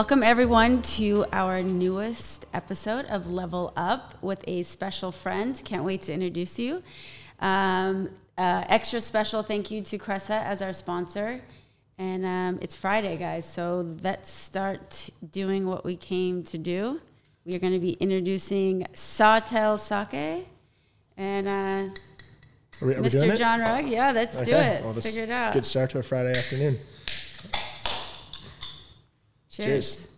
Welcome, everyone, to our newest episode of Level Up with a special friend. Can't wait to introduce you. Um, uh, extra special thank you to Cressa as our sponsor. And um, it's Friday, guys, so let's start doing what we came to do. We are going to be introducing Sawtelle Sake and uh, Are we, are Mr. John Rugg. Yeah, let's do it. Let's figure it out. Good start to a Friday afternoon. Cheers. Cheers.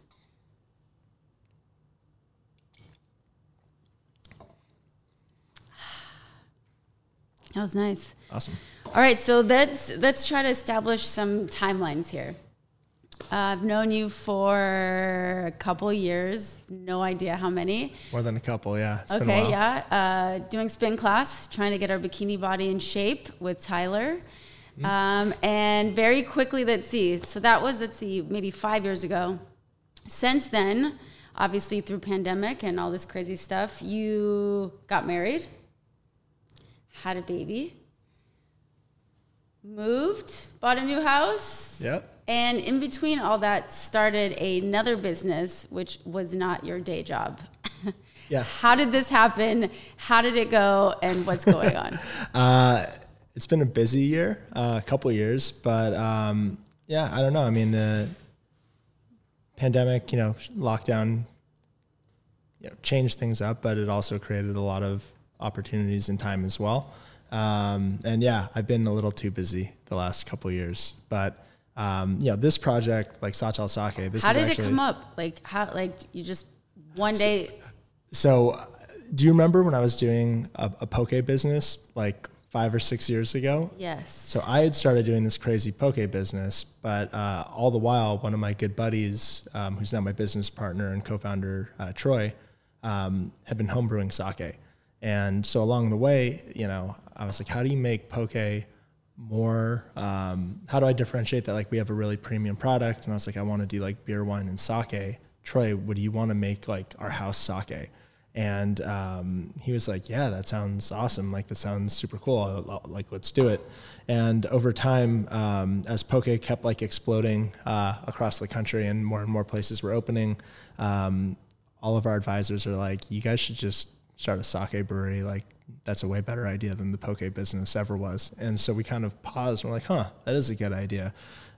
That was nice. Awesome. All right, so let's let's try to establish some timelines here. Uh, I've known you for a couple years, no idea how many. More than a couple, yeah. It's been a okay, yeah. Uh, doing spin class, trying to get our bikini body in shape with Tyler. Mm-hmm. Um, and very quickly, let's see. So that was, let's see, maybe five years ago. Since then, obviously through pandemic and all this crazy stuff, you got married, had a baby, moved, bought a new house, Yep. and in between all that, started another business, which was not your day job. Yeah. How did this happen? How did it go? And what's going on? Uh, it's been a busy year, uh, a couple years, but um, yeah, I don't know. I mean, uh, pandemic, you know, lockdown, you know, changed things up, but it also created a lot of opportunities and time as well. Um, and yeah, I've been a little too busy the last couple years, but um, know, this project, like Sawtelle Sake, this How did actually, it come up? Like how? Like you just one day? So, uh, do you remember when I was doing a, a poke business like five or six years ago? Yes. So I had started doing this crazy poke business, but uh, all the while, one of my good buddies, um, who's now my business partner and co-founder, uh, Troy, um, had been homebrewing sake, and so along the way, you know, I was like, how do you make poke more? Um, how do I differentiate that? Like we have a really premium product, and I was like, I want to do like beer, wine, and sake. Troy, would you want to make like our house sake? And um, he was like, "Yeah, that sounds awesome. Like that sounds super cool. Like let's do it." And over time, um, as poke kept like exploding uh, across the country and more and more places were opening, um, all of our advisors are like, "You guys should just start a sake brewery. Like that's a way better idea than the poke business ever was." And so we kind of paused. And we're like, "Huh, that is a good idea."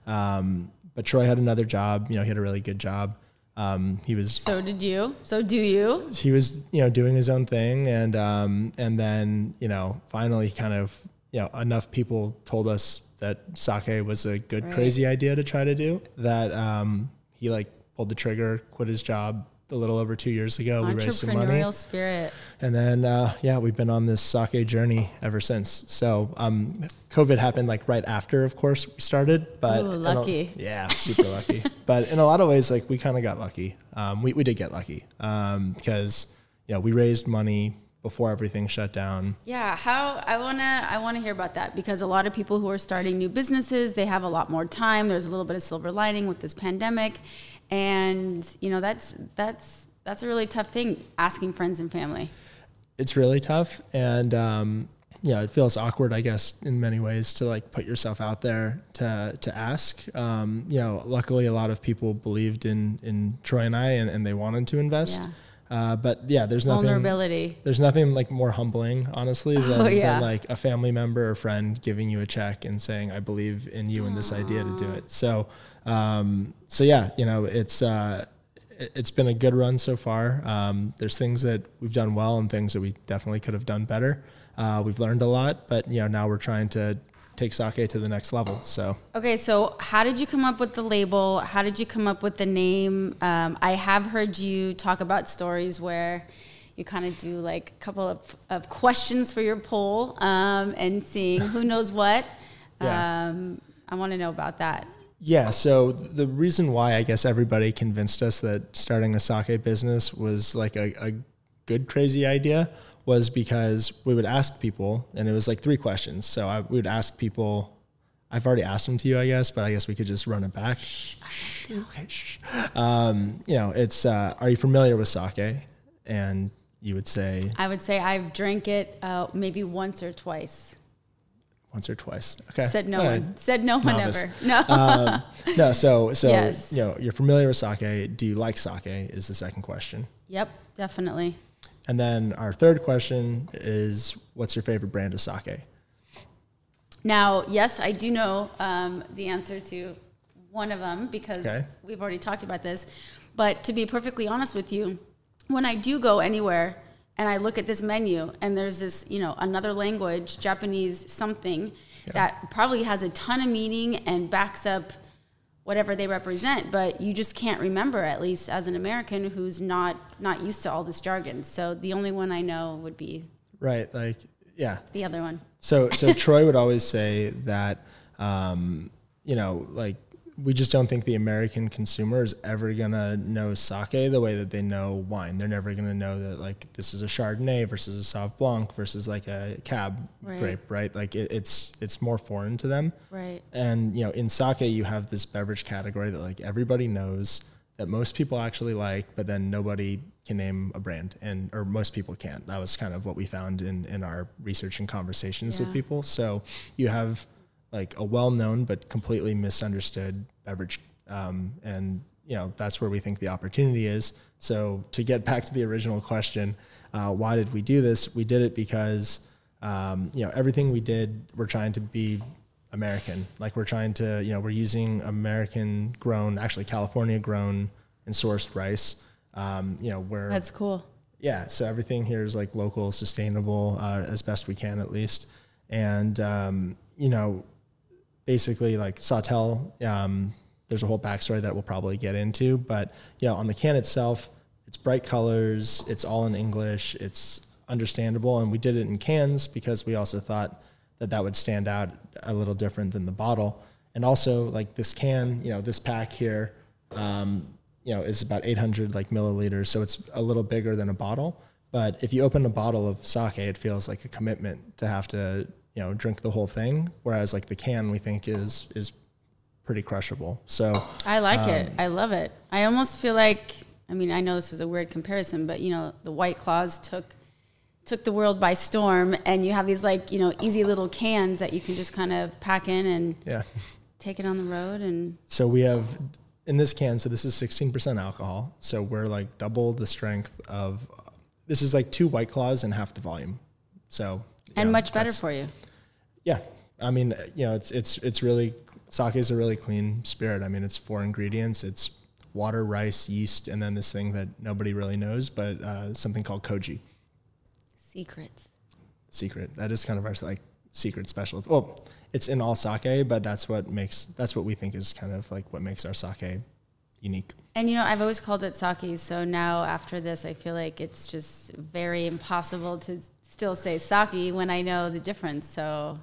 Um, but Troy had another job. You know, he had a really good job. Um, he was so did you? So do you? he was you know doing his own thing and um and then you know finally kind of you know enough people told us that sake was a good Right. crazy idea to try to do that um he like pulled the trigger quit his job a little over two years ago we raised some money Entrepreneurial spirit. and then uh, yeah we've been on this sake journey ever since so um covid happened like right after of course we started but Ooh, in a- lucky. yeah super lucky but in a lot of ways like we kind of got lucky um, we, we did get lucky um, because you know we raised money before everything shut down Yeah, how I wanna I wanna hear about that because a lot of people who are starting new businesses they have a lot more time. There's a little bit of silver lining with this pandemic, and you know that's that's that's a really tough thing asking friends and family. it's really tough and um, yeah it feels awkward i guess in many ways to like put yourself out there to to ask um, you know luckily a lot of people believed in in troy and i and, and they wanted to invest Yeah. Uh, but yeah there's nothing Vulnerability. there's nothing like more humbling honestly than, Oh, yeah. than like a family member or friend giving you a check and saying i believe in you and this idea to do it so um, so yeah you know it's uh, it- it's been a good run so far. Um, there's things that we've done well and things that we definitely could have done better. Uh, we've learned a lot, but you know now we're trying to take sake to the next level. So Okay, so how did you come up with the label? How did you come up with the name? Um, I have heard you talk about stories where you kind of do like a couple of, of questions for your poll um, and seeing who knows what. Yeah. Um, I want to know about that. yeah, so the reason why I guess everybody convinced us that starting a sake business was like a, a good crazy idea was because we would ask people, and it was like three questions. So I, we would ask people. I've already asked them to you, I guess, but I guess we could just run it back. Okay. shh. Um, you know, it's uh, are you familiar with sake? And you would say I would say I've drank it uh, maybe once or twice. once or twice. Okay. Said no All one. right. Said no one Novice. ever. No. um, no, so so Yes. you know you're familiar with sake. Do you like sake? Is the second question, yep, definitely. And then our third question is, what's your favorite brand of sake? Now, yes, I do know um, the answer to one of them because Okay. we've already talked about this. But to be perfectly honest with you, when I do go anywhere and I look at this menu and there's this, you know, another language, Japanese something that probably has a ton of meaning and backs up whatever they represent, but you just can't remember at least as an American who's not not used to all this jargon. So the only one I know would be Right, like yeah. the other one. So so Troy would always say that um, you know like we just don't think the American consumer is ever gonna know sake the way that they know wine. They're never gonna know that like this is a Chardonnay versus a Sauv Blanc versus like a Cab Right. grape, right? Like it, it's it's more foreign to them. Right. And you know, in sake, you have this beverage category that like everybody knows that most people actually like, but then nobody can name a brand, and or most people can't. That was kind of what we found in in our research and conversations with people. So you have like a well-known but completely misunderstood beverage, um, and you know that's where we think the opportunity is. So to get back to the original question, uh, why did we do this? We did it because um, you know everything we did, we're trying to be American. Like we're trying to, you know, we're using American grown, actually California grown and sourced rice. Um, you know, where That's cool. yeah, so everything here is like local, sustainable, uh, as best we can at least. And um, you know, basically like Sawtelle, um, there's a whole backstory that we'll probably get into, but you know, on the can itself, it's bright colors, it's all in English, it's understandable, and we did it in cans because we also thought that that would stand out a little different than the bottle. And also, like this can, you know, this pack here, um, you know, is about 800 like milliliters, so it's a little bigger than a bottle. But if you open a bottle of sake, it feels like a commitment to have to, you know, drink the whole thing. Whereas like the can, we think is is pretty crushable. So I like it. Um, I love it. I almost feel like I mean, I know this was a weird comparison, but you know, the White Claws took took the world by storm and you have these like, you know, easy little cans that you can just kind of pack in and yeah. take it on the road and So we have in this can. So this is 16% alcohol. So we're like double the strength of. This is like two White Claws and half the volume. So and know, much better for you. Yeah, I mean, you know, it's it's it's really sake is a really clean spirit. I mean, it's four ingredients. It's water, rice, yeast, and then this thing that nobody really knows, but uh, something called koji. Secrets. Secret. That is kind of our like secret special. Well, it's in all sake, but that's what makes that's what we think is kind of like what makes our sake unique. And you know, I've always called it sake, so now after this I feel like it's just very impossible to still say sake when I know the difference. So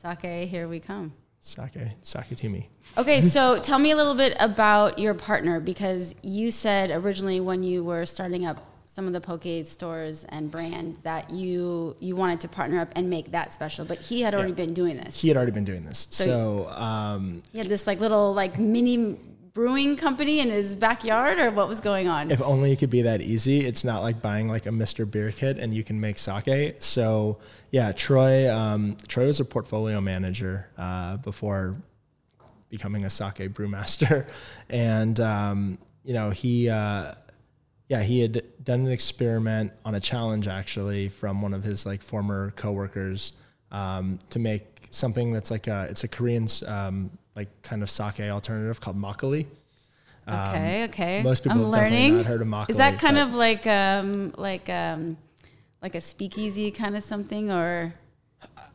sake, here we come. Sake, sake to me. Okay, so tell me a little bit about your partner because you said originally when you were starting up some of the poke stores and brand that you you wanted to partner up and make that special, but he had already been doing this. He had already been doing this, so um, He had this like little like mini brewing company in his backyard, or what was going on? if only it could be that easy. It's not like buying like a Mr. Beer kit and you can make sake. So yeah, Troy, um, Troy was a portfolio manager uh, before becoming a sake brewmaster, and um, you know he, uh, yeah, he had done an experiment on a challenge actually from one of his like former coworkers um, to make something that's like a it's a Korean um, like kind of sake alternative called makgeolli. okay, okay. um, most people I'm have learning. not heard of makgeolli, Is that kind of like um like um like a speakeasy kind of something or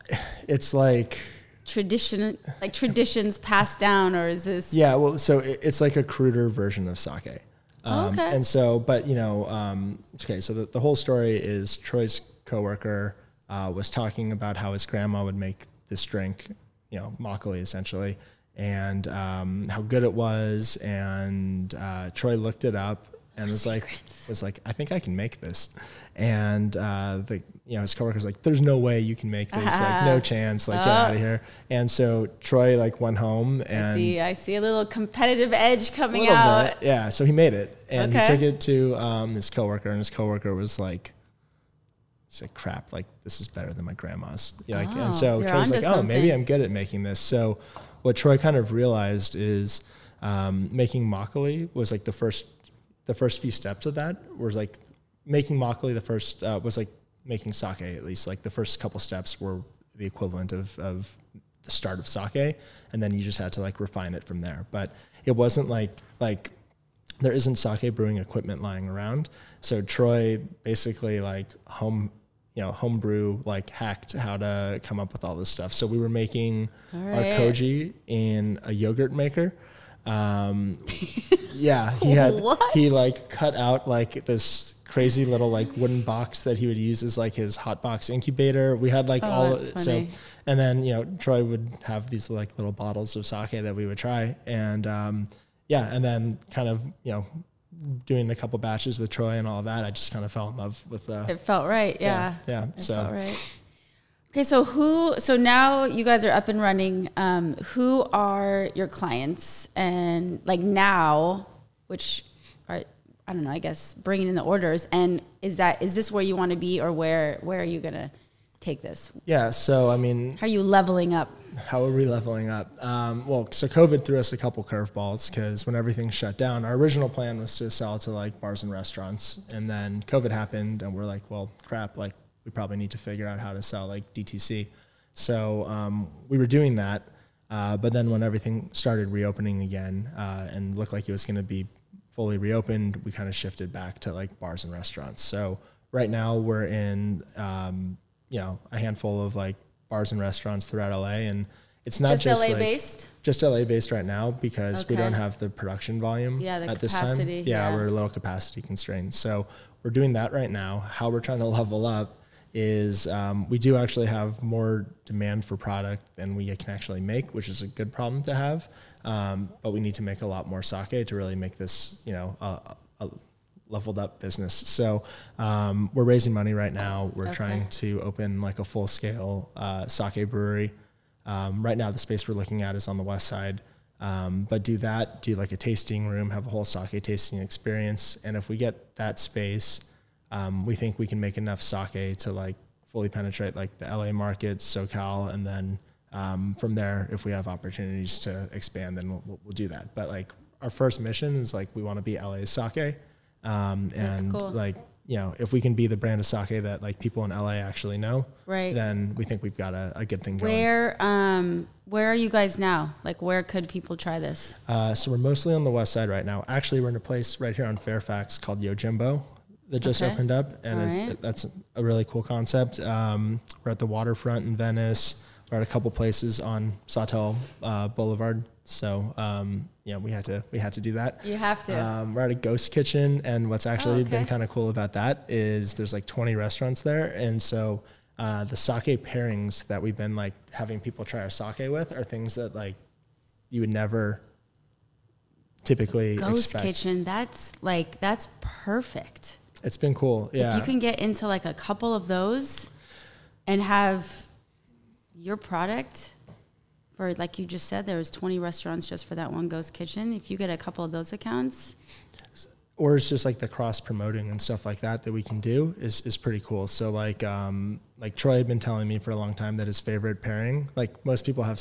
It's like tradition like traditions passed down or is this yeah, well, so it, it's like a cruder version of sake. Um, Okay. And so, but you know, um, okay, so the, the whole story is Troy's coworker uh, was talking about how his grandma would make this drink, you know, makgeolli essentially, and um, how good it was. And uh, Troy looked it up and was like, was like, I think I can make this. And uh, the you know his coworker's like, there's no way you can make this, like no chance, like get out of here. And so Troy like went home and I see I see a little competitive edge coming out. bit. Yeah, so he made it, and Okay. he took it to um, his coworker, and his coworker was like, like, crap, like this is better than my grandma's. Yeah, like, Oh, and so Troy's like, oh, maybe. I'm good at making this. So what Troy kind of realized is um, making makgeolli was like the first, the first few steps of that was like making makgeolli. The first uh, was like making sake at least. Like the first couple steps were the equivalent of of the start of sake, and then you just had to like refine it from there. But it wasn't like like there isn't sake brewing equipment lying around. So Troy basically like home, you know, homebrew like hacked how to come up with all this stuff. So we were making All our koji in a yogurt maker. Um, yeah, he had What? he like cut out like this crazy little like wooden box that he would use as like his hot box incubator. We had like Oh, all so funny. and then you know Troy would have these like little bottles of sake that we would try and um, yeah and then kind of you know doing a couple batches with Troy and all that I just kind of fell in love with the It felt right. Yeah. yeah, It so felt right. Okay, so who? So now you guys are up and running. Um, who are your clients? And like now, which are I don't know. I guess bringing in the orders. And is that is this where you want to be, or where where are you gonna take this? yeah so I mean How are you leveling up? how are we leveling up? Um, well, so COVID threw us a couple curveballs because when everything shut down, our original plan was to sell to like bars and restaurants, and then COVID happened, and we're like, well, crap, like we probably need to figure out how to sell like DTC. So um, we were doing that, uh, but then when everything started reopening again uh, and looked like it was going to be fully reopened, we kind of shifted back to like bars and restaurants. So right now we're in, um, you know, a handful of like bars and restaurants throughout LA, and it's not Just, just, LA like, based. just LA based right now because we don't have the production volume Yeah, the at this capacity, time. Yeah, yeah. we're a little capacity constrained. So we're doing that right now. How we're trying to level up is um, we do actually have more demand for product than we can actually make, which is a good problem to have. Um, but we need to make a lot more sake to really make this, you know, a leveled up business. So um, we're raising money right now. We're Okay. trying to open like a full scale uh, sake brewery. Um, right now, the space we're looking at is on the west side. Um, but do that, do like a tasting room, have a whole sake tasting experience. And if we get that space, um, we think we can make enough sake to like fully penetrate like the LA market, SoCal, and then um, from there, if we have opportunities to expand, then we'll, we'll, we'll do that. But like our first mission is like we want to be LA's sake, um, and cool. like you know if we can be the brand of sake that like people in LA actually know, Right. then we think we've got a, a good thing going. Where um where are you guys now? Like where could people try this? Uh, so we're mostly on the west side right now. Actually, we're in a place right here on Fairfax called Yojimbo that just Okay. opened up, and it's, right. that's a really cool concept. Um, we're at the waterfront in Venice. We're at a couple places on Sawtelle uh, Boulevard. So um, yeah, we had to we had to do that. You have to. Um, we're at a ghost kitchen, and what's actually been okay. kind of cool about that is there's like 20 restaurants there, and so uh, the sake pairings that we've been like having people try our sake with are things that like you would never typically Ghost expect. kitchen. That's like that's perfect. It's been cool, yeah. If you can get into like a couple of those and have your product for like you just said there was 20 restaurants just for that one ghost kitchen. If you get a couple of those accounts, or it's just like the cross promoting and stuff like that that we can do is, is pretty cool. So like um, like Troy had been telling me for a long time that his favorite pairing, like most people have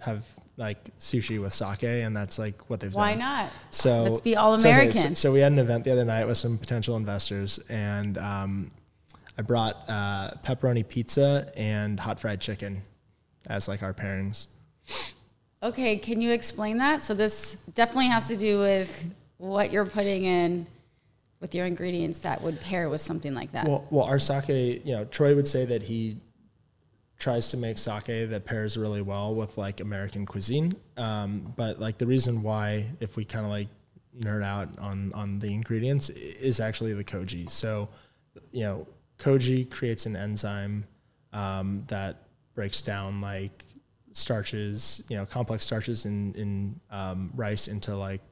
have like sushi with sake, and that's like what they've why done. Why not? So Let's be all American. So, so we had an event the other night with some potential investors, and um, I brought uh, pepperoni pizza and hot fried chicken as like our pairings. Okay, can you explain that? So this definitely has to do with what you're putting in with your ingredients that would pair with something like that. Well, well, our sake, you know, Troy would say that he tries to make sake that pairs really well with like American cuisine. Um, but like the reason why, if we kind of like nerd out on on the ingredients, is actually the koji. So, you know, koji creates an enzyme um, that breaks down like starches, you know, complex starches in in um, rice into like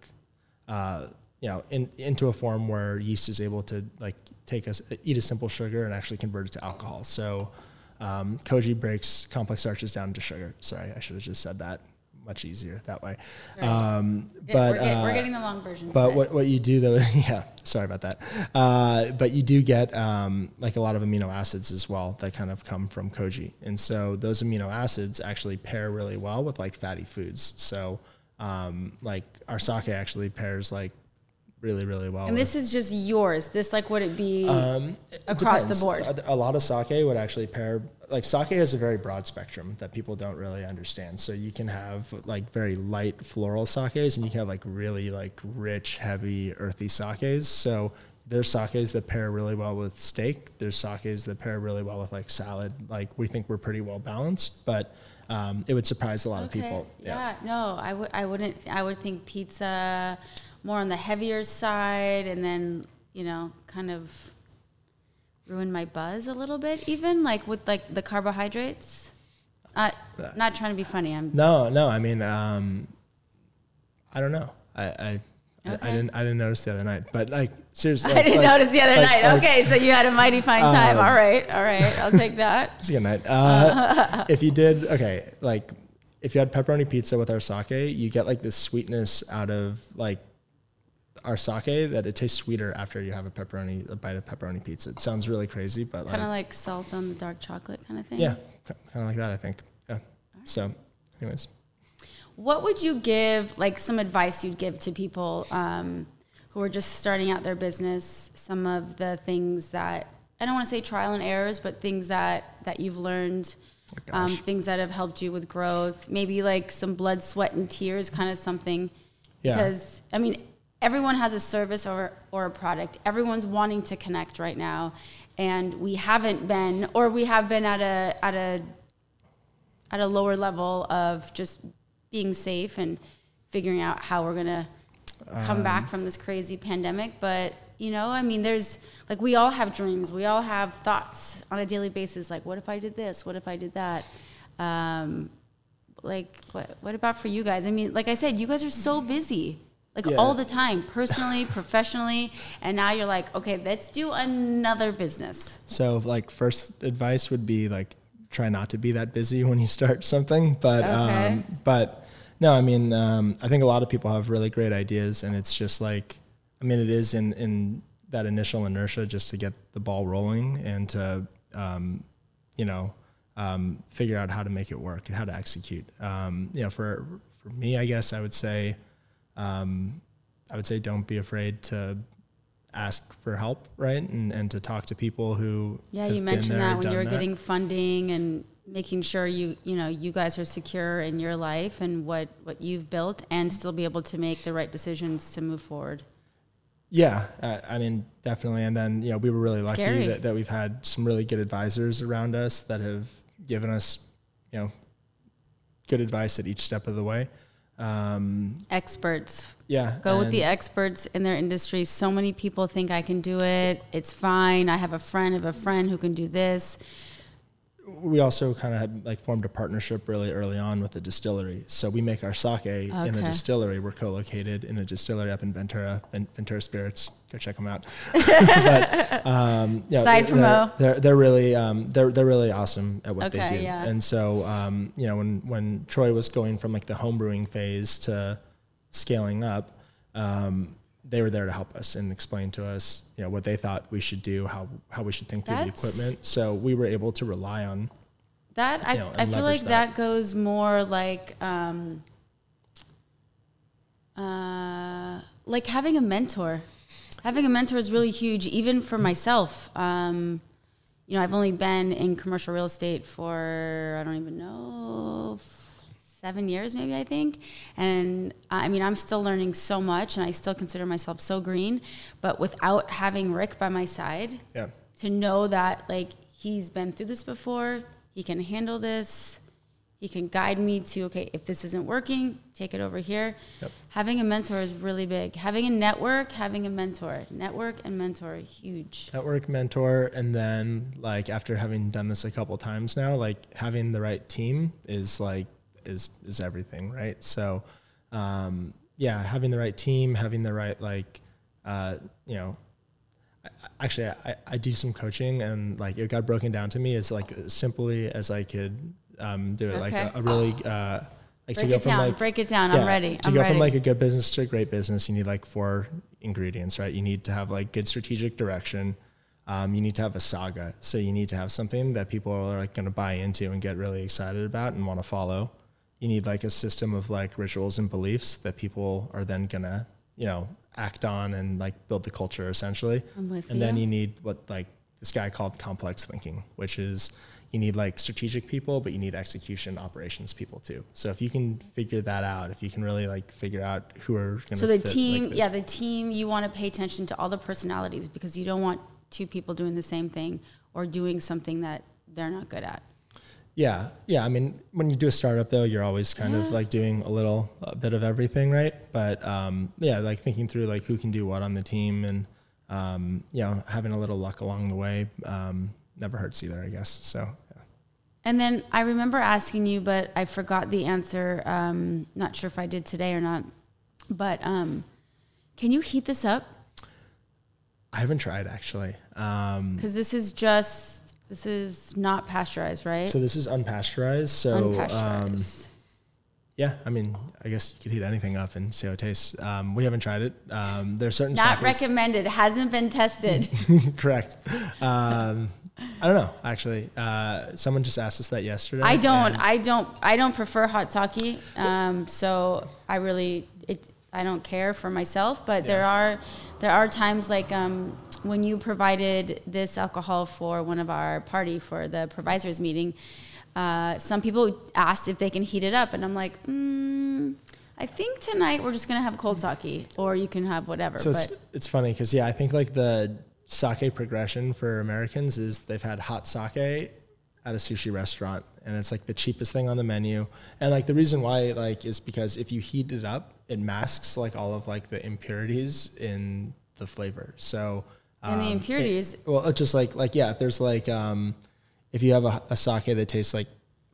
uh, you know, in, into a form where yeast is able to like take us eat a simple sugar and actually convert it to alcohol. So um, koji breaks complex starches down into sugar. Sorry, I should have just said that much easier that way. Right. Um, Yeah, but we're, get- we're uh, getting the long version. but today. what, what you do though, yeah, sorry about that. Uh, but you do get um, like a lot of amino acids as well that kind of come from koji, and so those amino acids actually pair really well with like fatty foods. So um, like our sake actually pairs like really really well. and with- this is just yours. This like would it be? um, it across the board. A, a lot of sake would actually pair. Like sake has a very broad spectrum that people don't really understand. So you can have like very light floral sakes, and you can have like really like rich, heavy, earthy sakes. So there's sakes that pair really well with steak. There's sakes that pair really well with like salad. Like we think we're pretty well balanced, but um, it would surprise a lot of people. Yeah. no, I would. I wouldn't. I would think pizza more on the heavier side, and then you know, kind of ruin my buzz a little bit, even like with like the carbohydrates. Not not trying to be funny. I'm No, no. I mean, um, I don't know. I, I, I- I didn't, I didn't notice the other night, but like seriously, I didn't like- notice the other like- night. like- okay, so you had a mighty fine time. Um, all right, all right. I'll take that. It's a good night. Uh, if you did, okay, like if you had pepperoni pizza with our sake, you get like this sweetness out of like our sake that it tastes sweeter after you have a pepperoni, a bite of pepperoni pizza. It sounds really crazy, but Kind of like salt on the dark chocolate kind of thing. yeah, kind of like that, I think. Yeah. So, anyways, What would you give, like some advice you'd give to people um, who are just starting out their business? Some of the things that I don't want to say trial and errors, but things that that you've learned, Oh, um, things that have helped you with growth. Maybe like some blood, sweat, and tears, kind of something. Yeah. Because I mean, everyone has a service or or a product. Everyone's wanting to connect right now, and we haven't been, or we have been at a at a at a lower level of just being safe and figuring out how we're gonna come Um, back from this crazy pandemic. But you know, I mean, there's like we all have dreams, we all have thoughts on a daily basis. Like, what if I did this? What if I did that? Um, like, what what about for you guys? I mean, like I said, you guys are so busy. Like Yeah. all the time, personally, professionally, and now you're like, okay, let's do another business. So like first advice would be like try not to be that busy when you start something. But Okay. um, but no, I mean um, I think a lot of people have really great ideas, and it's just like I mean it is in in that initial inertia just to get the ball rolling and to um, you know um, figure out how to make it work and how to execute. Um, you know, for for me, I guess I would say um, I would say don't be afraid to ask for help, right? And and to talk to people who Yeah, you mentioned there, that when you were that. getting funding and making sure you you know you guys are secure in your life and what what you've built and still be able to make the right decisions to move forward. Yeah, uh, I mean, definitely. And then, you know, we were really lucky that, that we've had some really good advisors around us that have given us, you know, good advice at each step of the way. Um, Experts. yeah. Go with the experts in their industry. So many people think I can do it. It's fine. I have a friend of a friend who can do this. We also kind of had like formed a partnership really early on with the distillery. So we make our sake in the distillery. We're co-located in a distillery up in Ventura, Ven- Ventura Spirits. Go check them out. but, um, yeah, Side they're, promo. They're, they're really um, they're they're really awesome at what they do. yeah. And so um, you know when when Troy was going from like the homebrewing phase to scaling up. Um, they were there to help us and explain to us, you know, what they thought we should do, how how we should think through the equipment. So we were able to rely on That I, know, I feel like that. that. goes more like um, uh, like having a mentor. Having a mentor is really huge, even for myself. Um, you know, I've only been in commercial real estate for I don't even know seven years, maybe I think. And I mean, I'm still learning so much, and I still consider myself so green. But without having Rick by my side, Yeah. to know that like he's been through this before, he can handle this, he can guide me to okay, if this isn't working, take it over here. Yep. Having a mentor is really big. Having a network, having a mentor, network and mentor, huge. Network mentor, and then like after having done this a couple times now, like having the right team is like is is everything, right? So, um, yeah, having the right team, having the right like, uh, you know, I, actually I, I do some coaching and like it got broken down to me as like as simply as I could um, do it, like Okay. a, a really uh, Like Break it down. Break it down. I'm ready. To I'm go ready. from like a good business to a great business, you need like four ingredients, right? You need to have like good strategic direction. Um, you need to have a saga. So you need to have something that people are like going to buy into and get really excited about and want to follow. You need like a system of like rituals and beliefs that people are then to, you know, act on and like build the culture essentially. I'm with and then you. you need what like this guy called complex thinking, which is you need like strategic people, but you need execution operations people too. So if you can figure that out, if you can really like figure out who are going to So the team, yeah, the team, you want to pay attention to all the personalities because you don't want two people doing the same thing or doing something that they're not good at. Yeah, yeah. I mean, when you do a startup, though, you're always kind of like doing a little a bit of everything, right? But um, yeah, like thinking through like who can do what on the team, and um, you know, having a little luck along the way um, never hurts either, I guess. So yeah. And then I remember asking you, but I forgot the answer. Um, not sure if I did today or not. But um, can you heat this up? I haven't tried actually. Um, Because this is just this is not pasteurized, right? so this is unpasteurized. So um, Unpasteurized. yeah, I mean, I guess you could heat anything up and see how it tastes. Um, we haven't tried it. Um, there are certain not sakes- recommended. Hasn't been tested. Correct. Um, I don't know. Actually, uh, someone just asked us that yesterday. I don't. I don't. I don't prefer hot sake. Um, so I really, it. I don't care for myself. But there are, there are times like um, when you provided this alcohol for one of our party for the provisors meeting. Uh, some people asked if they can heat it up, and I'm like, mm, I think tonight we're just gonna have cold sake, or you can have whatever. So but it's, it's funny because yeah, I think like the sake progression for Americans is they've had hot sake at a sushi restaurant, and it's like the cheapest thing on the menu. And like the reason why like is because if you heat it up, it masks like all of like the impurities in the flavor. So And the um, it- impurities- well, it's just like like yeah, if there's like um, if you have a, a sake that tastes like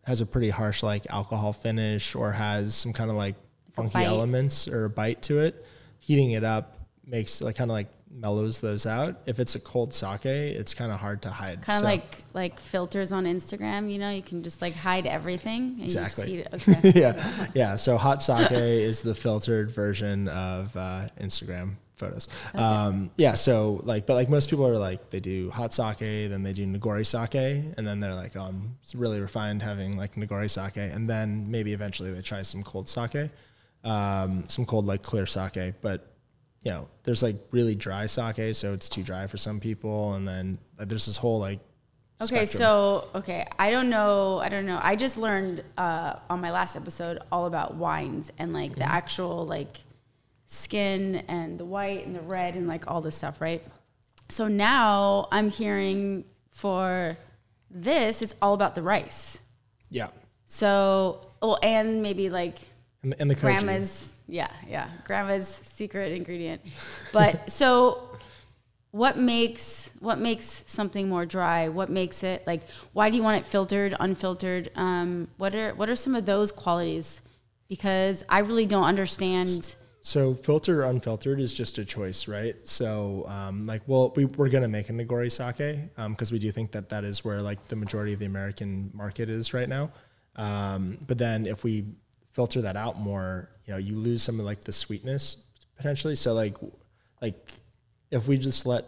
has a pretty harsh like alcohol finish or has some kind of like funky elements or a bite to it, heating it up makes like kind of like mellows those out. If it's a cold sake, it's kind of hard to hide. kind of So- like like filters on Instagram. You know, you can just like hide everything. And Exactly. Okay. yeah, yeah. So hot sake is the filtered version of uh, Instagram photos. Um, yeah. So like, but like most people are like they do hot sake, then they do nigori sake, and then they're like, oh, I'm really refined having like nigori sake, and then maybe eventually they try some cold sake, um, some cold like clear sake, but. You know, there's like really dry sake, so it's too dry for some people, and then there's this whole like. Okay, spectrum. so okay, I don't know. I don't know. I just learned uh, on my last episode all about wines and like Mm-hmm. the actual like skin and the white and the red and like all this stuff, right? So now I'm hearing for this, it's all about the rice. yeah, So, well, and maybe like and the, and the grandma's yeah yeah. Grandma's secret ingredient. But so what makes what makes something more dry? What makes it like why do you want it filtered unfiltered? Um, what are what are some of those qualities? Because i really don't understand. So filtered or unfiltered is just a choice, right? So um, like, well, we, we're gonna make a Nigori sake because we do think that that is where like the majority of the American market is right now. Um, but then if we filter that out more, you know, you lose some of like the sweetness potentially. So like, like if we just let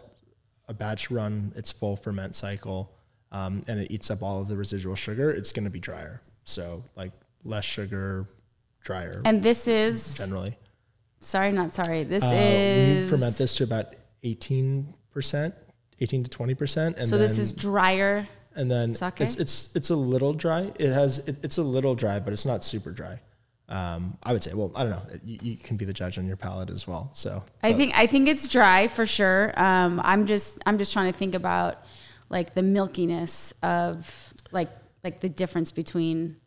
a batch run its full ferment cycle um, and it eats up all of the residual sugar, it's gonna be drier. So like less sugar, drier and this is generally. sorry not sorry this Uh, is we ferment this to about eighteen percent, eighteen to twenty percent, and so then, this is drier and then sake? it's it's it's a little dry. It has it, it's a little dry, but it's not super dry. Um, I would say. Well, I don't know. You, you can be the judge on your palate as well. So I but- think I think it's dry for sure. Um, I'm just I'm just trying to think about like the milkiness of like like the difference between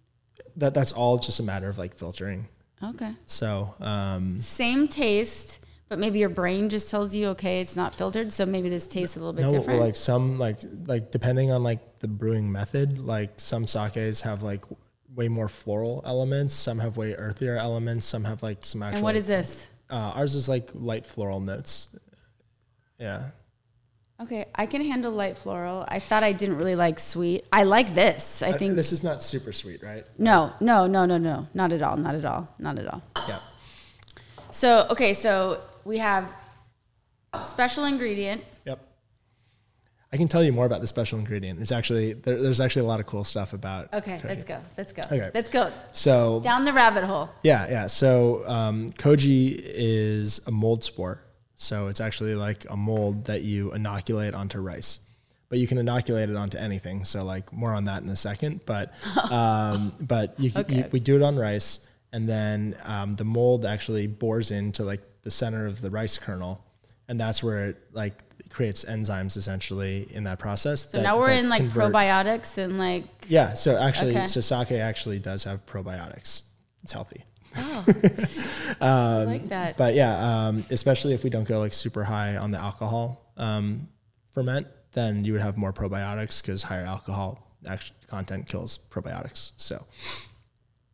that that's all just a matter of like filtering. okay So um, same taste, but maybe your brain just tells you okay it's not filtered, so maybe this tastes a little bit no, different. like some like like depending on like the brewing method, like some sakes have like way more floral elements. Some have way earthier elements. Some have like some actual. and what is this? Uh, ours is like light floral notes. Yeah. Okay, I can handle light floral. I thought I didn't really like sweet. I like this. I think this is not super sweet, right? no, no, no, no, no, not at all, not at all, not at all. Yeah. So okay, so we have special ingredient. I can tell you more about the special ingredient. It's actually there, there's actually a lot of cool stuff about. Okay, koji. let's go. Let's go. Okay. Let's go So down the rabbit hole. yeah, yeah. So um, koji is a mold spore. So it's actually like a mold that you inoculate onto rice, but you can inoculate it onto anything. So like more on that in a second. But um, but you, can- you, we do it on rice, and then um, the mold actually bores into like the center of the rice kernel, and that's where it like creates enzymes essentially in that process. So now we're in like probiotics and like Yeah. So actually, Okay. so sake actually does have probiotics. It's healthy. oh, Um, I like that. But yeah, um, especially if we don't go like super high on the alcohol um, ferment, then you would have more probiotics because higher alcohol content kills probiotics. So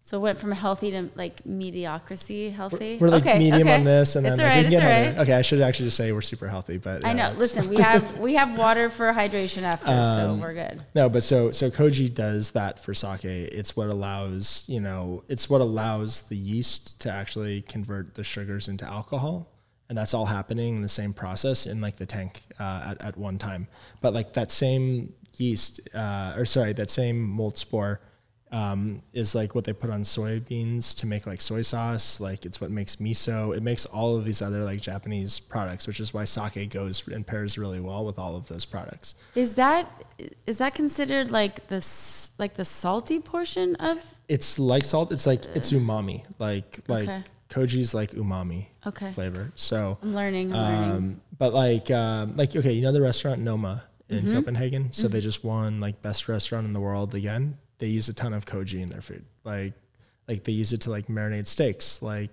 So it went from healthy to like mediocrity, healthy. we're like Okay, medium okay. on this, and then it's like, we can get right. Okay, I should actually just say we're super healthy, but I know. Listen, we have we have water for hydration after, so we're good. No, but so so koji does that for sake. It's what allows you know it's what allows the yeast to actually convert the sugars into alcohol, and that's all happening in the same process in like the tank uh, at at one time. But like that same yeast, uh, or sorry, that same mold spore. Um, is like what they put on soybeans to make like soy sauce. Like it's what makes miso. It makes all of these other like Japanese products, which is why sake goes and pairs really well with all of those products. Is that is that considered like the s- like the salty portion of? it's like salt. It's like it's umami. Like like Okay. koji's like umami Okay, flavor. So, I'm learning. I'm learning. um, but like um, like okay, you know the restaurant Noma in Mm-hmm. Copenhagen. So they just won like best restaurant in the world again. They use a ton of koji in their food. Like like they use it to like marinate steaks. Like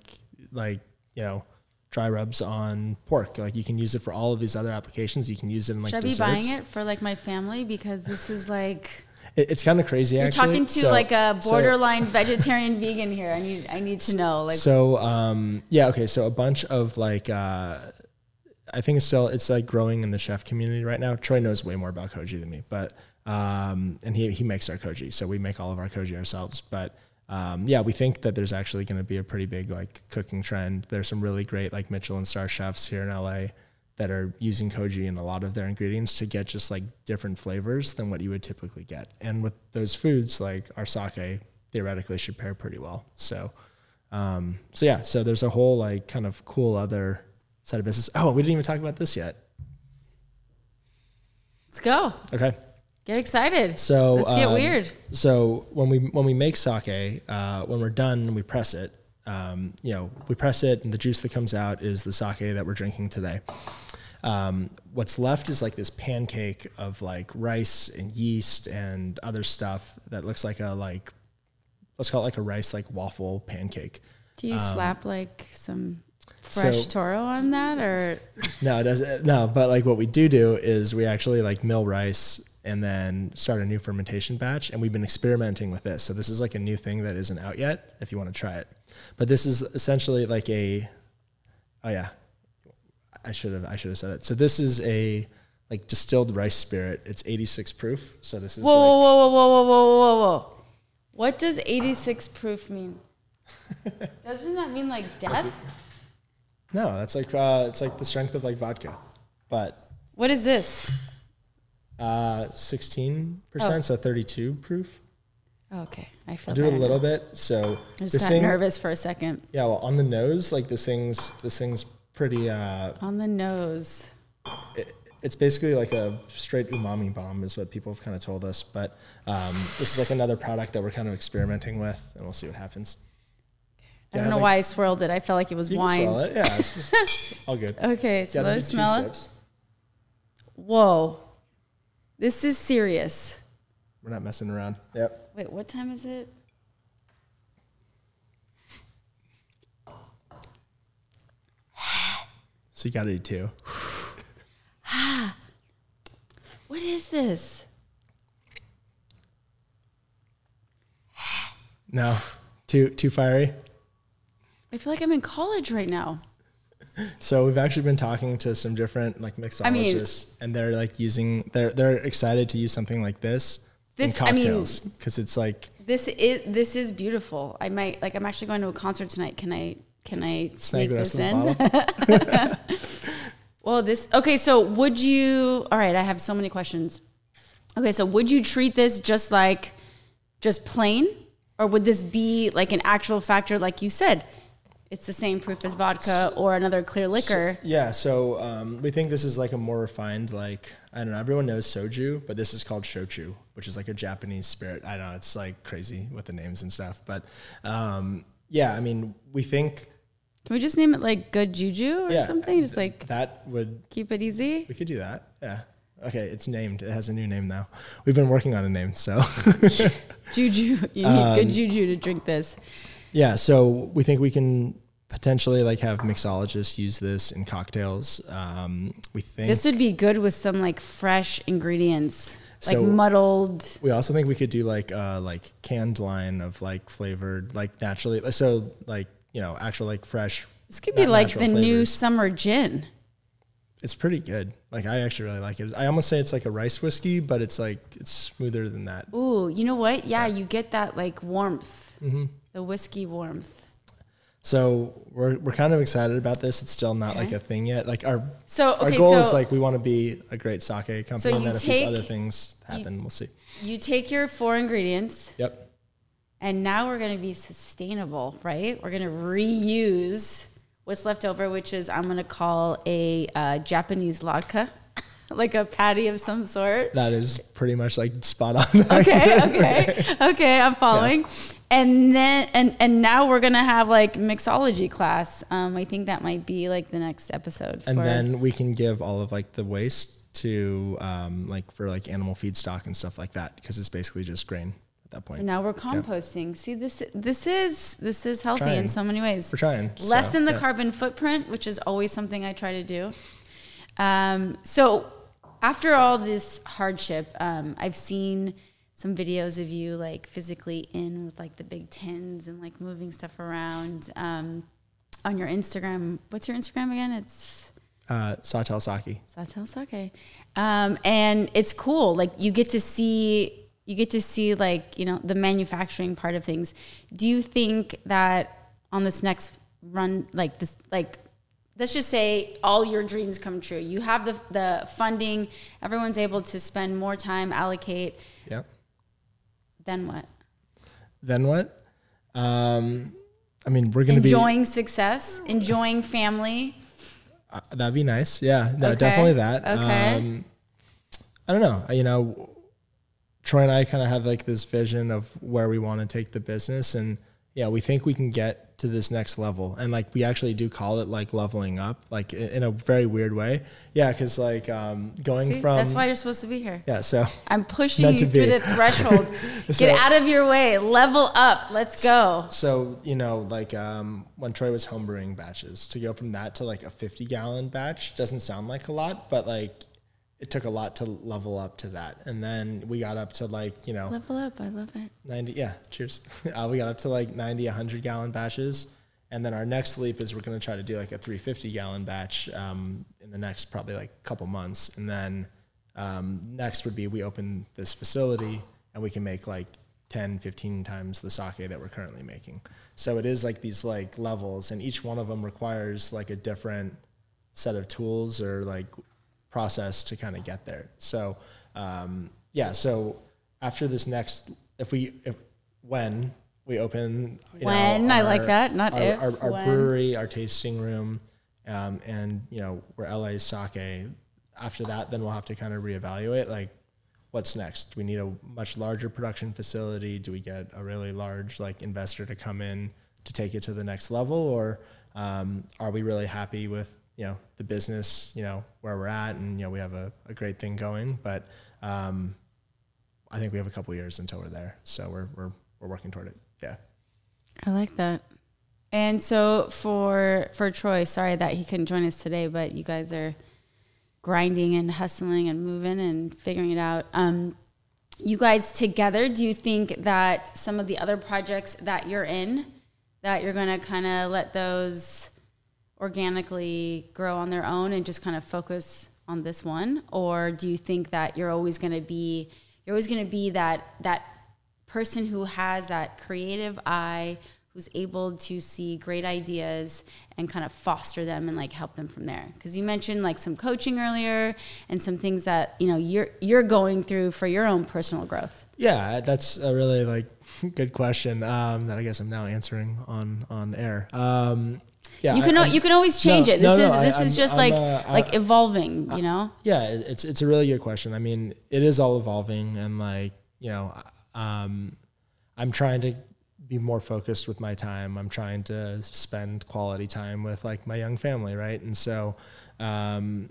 like you know. Dry rubs on pork. Like you can use it for all of these other applications. You can use it in like Should I be desserts. buying it for like my family because this is like It- it's kind of crazy. you're actually. talking to So- like a so- borderline vegetarian vegan here. I need I need to know like so um, yeah, okay. So a bunch of like uh, I think it's still it's like growing in the chef community right now. Troy knows way more about koji than me, but um, and he he makes our koji, so we make all of our koji ourselves. But um, yeah, we think that there's actually going to be a pretty big like cooking trend. There's some really great like Michelin star chefs here in LA that are using koji in a lot of their ingredients to get just like different flavors than what you would typically get. And with those foods, like our sake theoretically should pair pretty well. So um, so yeah, so there's a whole like kind of cool other side of business. Oh, we didn't even talk about this yet. let's go. Okay, Get excited. so let's get um, weird. So when we when we make sake, uh, when we're done, we press it. Um, you know, we press it, and the juice that comes out is the sake that we're drinking today. Um, what's left is like this pancake of like rice and yeast and other stuff that looks like a like let's call it like a rice like waffle pancake. Do you slap like some so- fresh toro on that or No, it doesn't. No, but like what we do do is we actually like mill rice and then start a new fermentation batch. And we've been experimenting with this. So this is like a new thing that isn't out yet. If you want to try it, but this is essentially like a. Oh yeah, I should have. I should have said it. So this is a like distilled rice spirit. It's 86 proof. So this is whoa, like, whoa, whoa, whoa, whoa, whoa, whoa, whoa. What does 86 proof mean? Doesn't that mean like death? no, that's like uh, it's like the strength of like vodka, but What is this? Uh, 16 percent, so 32 proof. Okay, I feel I'll do it a little now. bit. So I just got thing, nervous for a second. Yeah, well, on the nose, like this thing's this thing's pretty. Uh, On the nose. it, it's basically like a straight umami bomb, is what people have kind of told us. But um, this is like another product that we're kind of experimenting with, and we'll see what happens. I don't know like- why I swirled it. I felt like it was You can wine. it, yeah, all good. Okay, so let do me two smell it. Whoa. This is serious. We're not messing around. Yep. Wait, what time is it? So you got to do two. What is this? No, too too fiery. I feel like I'm in college right now. So we've actually been talking to some different like mixologists, and they're like using they're they're excited to use something like this, in This- I mean- cocktails because it's like This is this is beautiful. I might like. I'm actually going to a concert tonight. Can I can I sneak this in? Well, this okay. So, would you? All right, I have so many questions. Okay, so would you treat this just like just plain, or would this be like an actual factor, like you said? It's the same proof as vodka or another clear liquor. Yeah, so um, we think this is like a more refined, like I don't know. Everyone knows soju, but this is called shochu, which is like a Japanese spirit. I know it's like crazy with the names and stuff, but um, yeah, I mean, we think Can we just name it like good juju or Yeah. something? Just like that would keep it easy. we could do that. Yeah. Okay, it's named. It has a new name now. We've been working on a name, so Juju, you need Um, good juju to drink this. yeah. So we think we can potentially like have mixologists use this in cocktails. Um, we think This would be good with some like fresh ingredients, like muddled. We also think we could do like uh like canned line of like flavored like naturally so like you know actual like fresh. This could be like the natural new summer gin. It's pretty good. Like I actually really like it. I almost say it's like a rice whiskey, but it's like it's smoother than that. Ooh, you know what? Yeah, you get that like warmth, Mm-hmm. the whiskey warmth. So we're we're kind of excited about this. It's still not like a thing yet. Like our So our goal so is like we want to be a great sake company, So and you then if these take- other things happen, we'll see. you take your four ingredients, Yep. and now we're going to be sustainable, right? We're going to reuse what's left over, which is I'm going to call a uh, Japanese latke, like a patty of some sort. That is pretty much like spot on. okay, okay, okay. I'm following. And then and and now we're gonna have like mixology class. Um, I think that might be like the next episode. and then we can give all of like the waste to um, like for like animal feedstock and stuff like that because it's basically just grain at that point. So now we're composting. See, this this is this is healthy in so many ways. We're trying. so, Lessen the yeah. carbon footprint, which is always something I try to do. Um, so after all this hardship, um, I've seen some videos of you like physically in with like the big tins and like moving stuff around um, on your Instagram. What's your Instagram again? It's Uh, Sawtelle Sake. Sawtelle Sake. Um, and it's cool. Like you get to see you get to see like, you know, the manufacturing part of things. Do you think that on this next run like this like let's just say all your dreams come true. You have the the funding, everyone's able to spend more time, allocate, Yep. Then what? Then what? Um, I mean, we're gonna be Enjoying success, enjoying family. Uh, that'd be nice. Yeah, no, Okay. definitely that. Okay. Um, I don't know. You know, Troy and I kind of have like this vision of where we want to take the business, and yeah, we think we can get to this next level. And like, we actually do call it like leveling up, like in a very weird way. Yeah, because like um, going See, from that's why you're supposed to be here. yeah. So I'm pushing you to through the threshold. So- Get out of your way. Level up. Let's go. So you know, like um, when Troy was homebrewing batches, to go from that to like a fifty gallon batch doesn't sound like a lot, but like it took a lot to level up to that, and then we got up to like you know Level up. I love it. ninety. Yeah, cheers. uh, we got up to like 90, 100 gallon batches, and then our next leap is we're going to try to do like a three fifty gallon batch um, in the next probably like couple months, and then um, next would be we open this facility and we can make like 10 15 times the sake that we're currently making so it is like these like levels and each one of them requires like a different set of tools or like process to kind of get there so um, yeah so after this next if we if when we open you When, I like that, not our, if, our, our when. brewery our tasting room um, and you know we're LA's sake after that then we'll have to kind of reevaluate like what's next? Do we need a much larger production facility? Do we get a really large like investor to come in to take it to the next level, or um, are we really happy with you know the business, you know where we're at, and you know we have a, a great thing going, but um, I think we have a couple years until we're there, so we're we're we're working toward it. Yeah. I like that. And so for for Troy, sorry that he couldn't join us today, but you guys are grinding and hustling and moving and figuring it out. Um, you guys together, do you think that some of the other projects that you're in, that you're gonna kind of let those, organically grow on their own and just kind of focus on this one, or do you think that you're always going to be you're always going to be that that person who has that creative eye who's able to see great ideas and kind of foster them and like help them from there? Because you mentioned like some coaching earlier and some things that you know you're you're going through for your own personal growth. Yeah that's a really like good question um, that i guess i'm now answering on on air. Um, yeah, you can I, you can always change no, it. This no, no, is this I, is just I'm, like uh, like evolving, you know. Yeah, it's it's a really good question. I mean, it is all evolving, and like you know, um, I'm trying to be more focused with my time. I'm trying to spend quality time with like my young family, right? And so, um,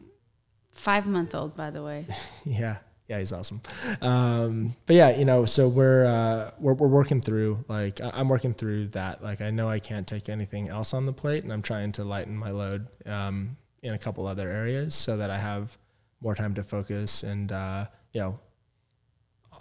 five month old, by the way. yeah, yeah, he's awesome. Um, but yeah, you know, so we're, uh, we're we're working through like I'm working through that. Like I know I can't take anything else on the plate, and I'm trying to lighten my load um, in a couple other areas so that I have more time to focus and uh, you know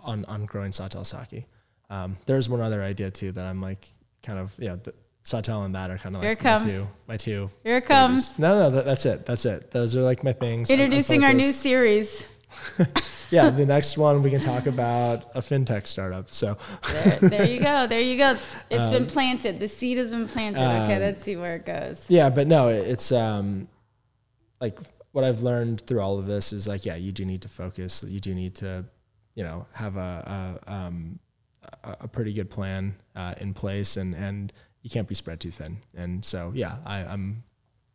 on on growing Sawtelle Sake. Um, there's one other idea too that I'm like kind of you know. The, Sawtelle and that are kind of like my two, my two. Here it comes. Babies. No, no, that, that's it. That's it. Those are like my things. Introducing our new series. yeah, the next one we can talk about a fintech startup. So there, there you go. There you go. It's um, been planted. The seed has been planted. Okay, um, let's see where it goes. Yeah, but no, it's um, like what I've learned through all of this is like, yeah, you do need to focus. You do need to, you know, have a a, um, a pretty good plan uh, in place, and and you can't be spread too thin. And so, yeah, I, I'm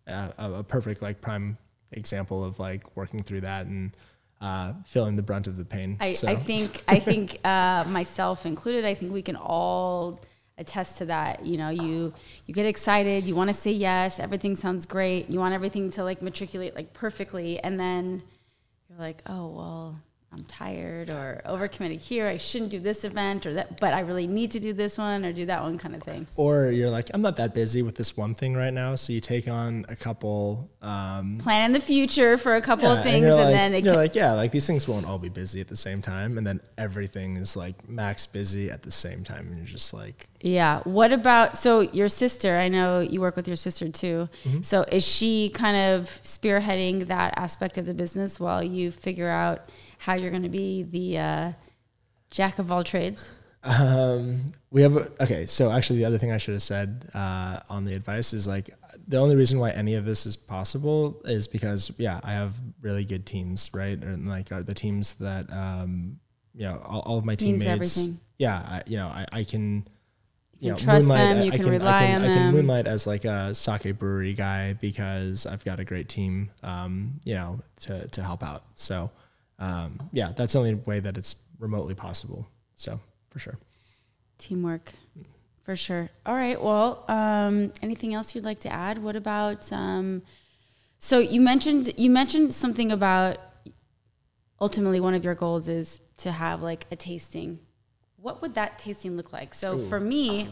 a, a perfect like prime example of like working through that and uh, feeling the brunt of the pain. I, so. I think I think uh, myself included. I think we can all attest to that. You know, you you get excited, you want to say yes, everything sounds great, you want everything to like matriculate like perfectly, and then you're like, oh well, I'm tired or overcommitted here. I shouldn't do this event or that, but I really need to do this one or do that one kind of thing. Or you're like, I'm not that busy with this one thing right now. So you take on a couple. Um, Plan in the future for a couple yeah, of things. And, and like, then it you're like, yeah, like these things won't all be busy at the same time. And then everything is like max busy at the same time. And you're just like, yeah. What about, so your sister, I know you work with your sister too. Mm-hmm. So is she kind of spearheading that aspect of the business while you figure out how you're going to be the uh, jack of all trades? Um, we have a, okay. So actually, the other thing I should have said uh, on the advice is like the only reason why any of this is possible is because yeah, I have really good teams, right? And like are the teams that um, you know all, all of my teammates. Yeah, I, you know I, I can. You, you know, trust moonlight, them. You I, can, rely I can, on I them. I can moonlight as like a sake brewery guy because I've got a great team, um, you know, to to help out. So um, yeah, that's the only way that it's remotely possible. So for sure. Teamwork, for sure. All right. Well, um, anything else you'd like to add? What about? Um, so you mentioned you mentioned something about ultimately one of your goals is to have like a tasting. What would that tasting look like? So Ooh, for me,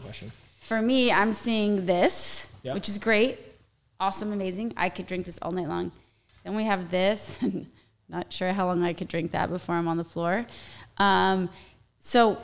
for me, I'm seeing this, yep. which is great, awesome, amazing. I could drink this all night long. Then we have this. Not sure how long I could drink that before I'm on the floor. Um, so,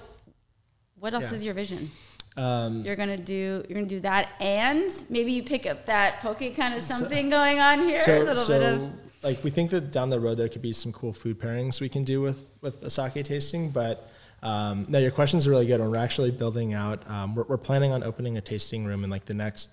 what else yeah. is your vision? Um, you're gonna do you're gonna do that, and maybe you pick up that poke kind of something so, going on here. So, a little so, bit of like we think that down the road there could be some cool food pairings we can do with with a sake tasting, but. Um, no, your questions are really good. When we're actually building out, um, we're, we're, planning on opening a tasting room in like the next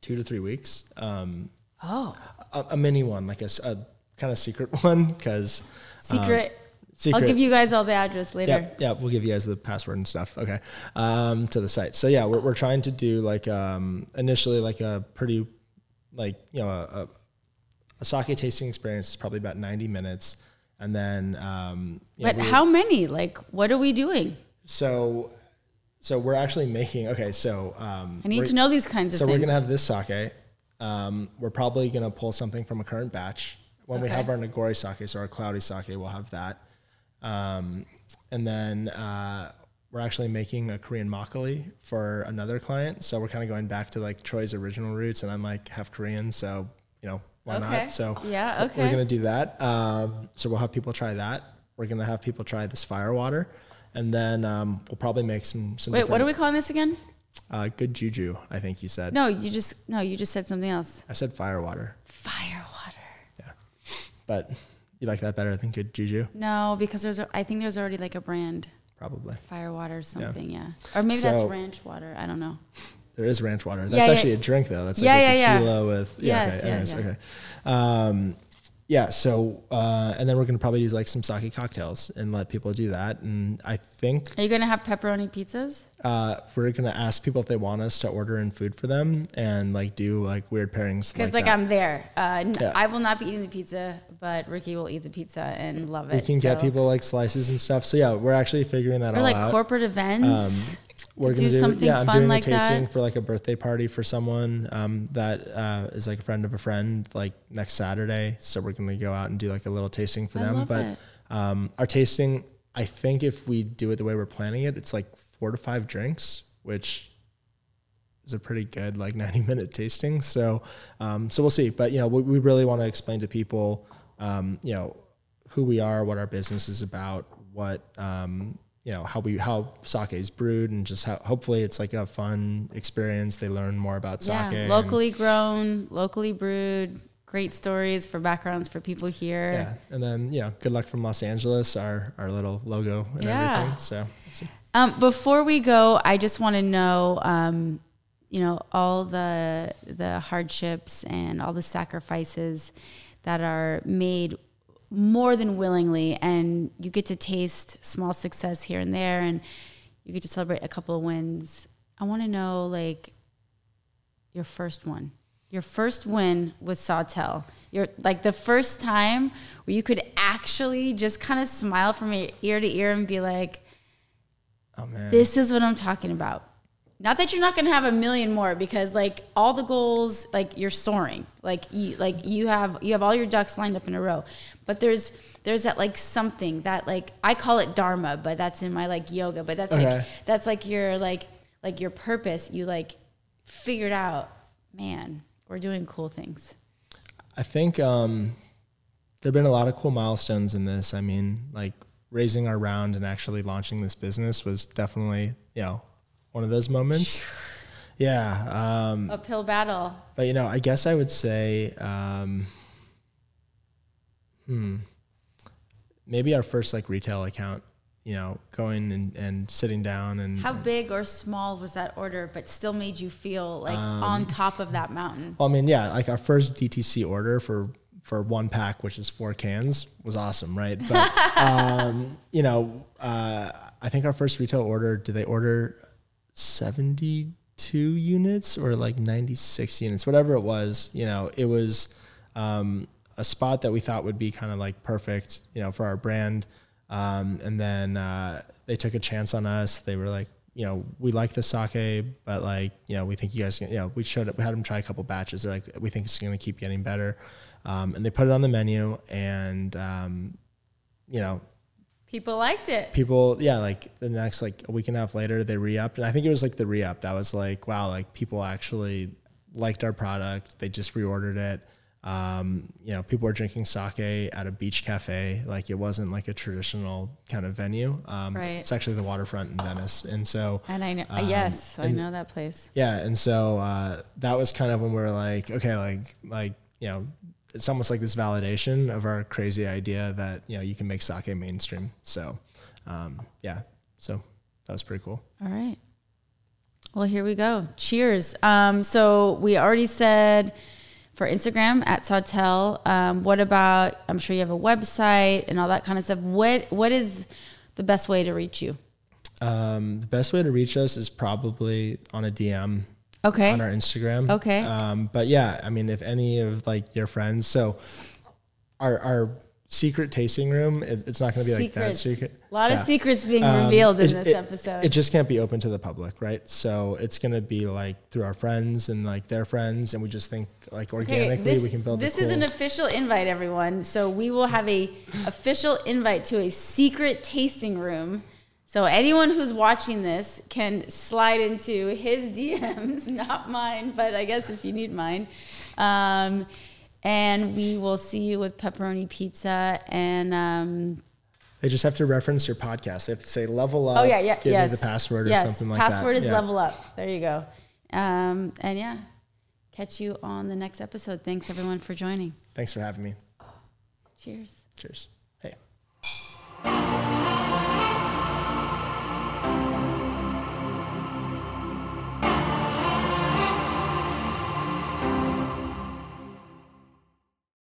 two to three weeks. Um, oh, a, a, mini one, like a, a kind of secret one because secret. Um, secret. I'll give you guys all the address later. Yeah, we'll give you guys the password and stuff. Okay, um, to the site. So yeah, we're, we're trying to do like um, initially like a pretty like you know a, a sake tasting experience is probably about ninety minutes, and then. Um, but know, how many? Like, what are we doing? So. So we're actually making okay. So um, I need to know these kinds of. So things. we're gonna have this sake. Um, we're probably gonna pull something from a current batch when okay. we have our Nigori sake, so our cloudy sake, we'll have that. Um, and then uh, we're actually making a Korean makgeolli for another client. So we're kind of going back to like Troy's original roots, and I'm like half Korean, so you know why okay. not? So yeah, okay. We're gonna do that. Um, so we'll have people try that. We're gonna have people try this fire water, and then um, we'll probably make some some. Wait, what are we calling this again? Uh, good juju, I think you said. No, you just no, you just said something else. I said fire firewater. Firewater. But you like that better than good juju? No, because there's a, I think there's already like a brand Probably. Firewater something, yeah. Or maybe that's ranch water. I don't know. There is ranch water. That's Yeah, yeah. actually a drink though. That's like Yeah, a yeah, yeah. tequila with yeah. Yes, okay. yeah, yeah. okay. Um, yeah. So uh, and then we're gonna probably use like some sake cocktails and let people do that. And I think Are you gonna have pepperoni pizzas? uh, we're gonna ask people if they want us to order in food for them and like do like weird pairings. Because like, like. I'm there. Uh, n- Yeah. I will not be eating the pizza, but Ricky will eat the pizza and love it. we can get people like slices and stuff. So yeah, we're actually figuring that out. or all like out. corporate events. We're gonna do, something yeah, I'm doing like a tasting that. for like a birthday party for someone um, that uh, is like a friend of a friend, like next Saturday. So we're gonna go out and do like a little tasting for I them. but um, our tasting, I think if we do it the way we're planning it, it's like four to five drinks, which is a pretty good like 90 minute tasting. So um, so we'll see. But you know, we, we really want to explain to people, um, you know, who we are, what our business is about, what um, you know, how we how sake is brewed, and just how hopefully it's like a fun experience. They learn more about sake. yeah, and- locally grown, locally brewed. Great stories for backgrounds for people here. yeah, and then you know, good luck from Los Angeles, our our little logo and Yeah. everything. So. Um, before we go, I just want to know, um, you know, all the the hardships and all the sacrifices that are made more than willingly, and you get to taste small success here and there, and you get to celebrate a couple of wins. I want to know, like, your first one, your first win with Sawtelle. Your like the first time where you could actually just kind of smile from ear to ear and be like, Oh man, this is what I'm talking about. Not that you're not going to have a million more because like all the goals like you're soaring. Like you like you have you have all your ducks lined up in a row. But there's there's that like something that like I call it dharma, but that's in my like yoga, but that's Okay. like that's like your like like your purpose. You like figured out, man, we're doing cool things. I think um, there've been a lot of cool milestones in this. I mean, like raising our round and actually launching this business was definitely you know one of those moments. Yeah, um, Uphill battle. but you know, I guess I would say, um, hmm, maybe our first like retail account. You know, going and, and sitting down and How big or small was that order, but still made you feel like on top of that mountain? Well, I mean, yeah, like our first DTC order for for one pack, which is four cans, was awesome, right? But um, you know, uh, I think our first retail order, did they order seventy two units or like ninety six units, whatever it was? You know, it was um, a spot that we thought would be kind of like perfect, you know, for our brand. Um, and then uh, they took a chance on us. They were like, you know, we like the sake, but like, you know, we think you guys, can, you know, we showed up, we had them try a couple batches. They're like, we think it's going to keep getting better. Um, and they put it on the menu and, um, you know, People liked it. people, yeah, like the next, like a week and a half later, they re-upped. And I think it was like the re-up that was like, wow, like people actually liked our product. They just reordered it. Um, you know, people were drinking sake at a beach cafe. Like it wasn't like a traditional kind of venue. Um, Right. It's actually the waterfront in Venice. And so, And I know, Um, yes, I know that place. yeah, and so uh, that was kind of when we were like, okay, like like you know, it's almost like this validation of our crazy idea that you know you can make sake mainstream. So um, yeah, so that was pretty cool. All right. Well, here we go. Cheers. Um, so we already said for Instagram at Sawtelle. Um, what about? I'm sure you have a website and all that kind of stuff. What What is the best way to reach you? Um, the best way to reach us is probably on a DM Okay. on our Instagram. Okay. Um, but yeah, I mean, if any of like your friends, so our our secret tasting room, is, it's not going to be like that secret. A lot Yeah. of secrets being Um, revealed in it- this it- episode. It just can't be open to the public, right? So it's going to be like through our friends and like their friends, and we just think like organically this, we can build. This a is an official invite, everyone. So we will have a official invite to a secret tasting room. So anyone who's watching this can slide into his DMs, not mine, but I guess if you need mine. Um, and we will see you with pepperoni pizza and um, They just have to reference your podcast. They have to say level up. Oh yeah, yeah, Give yes. me the password or yes. something like that. Password is Yeah. level up. There you go. Um, and yeah, catch you on the next episode. Thanks everyone for joining. Thanks for having me. Cheers. Cheers.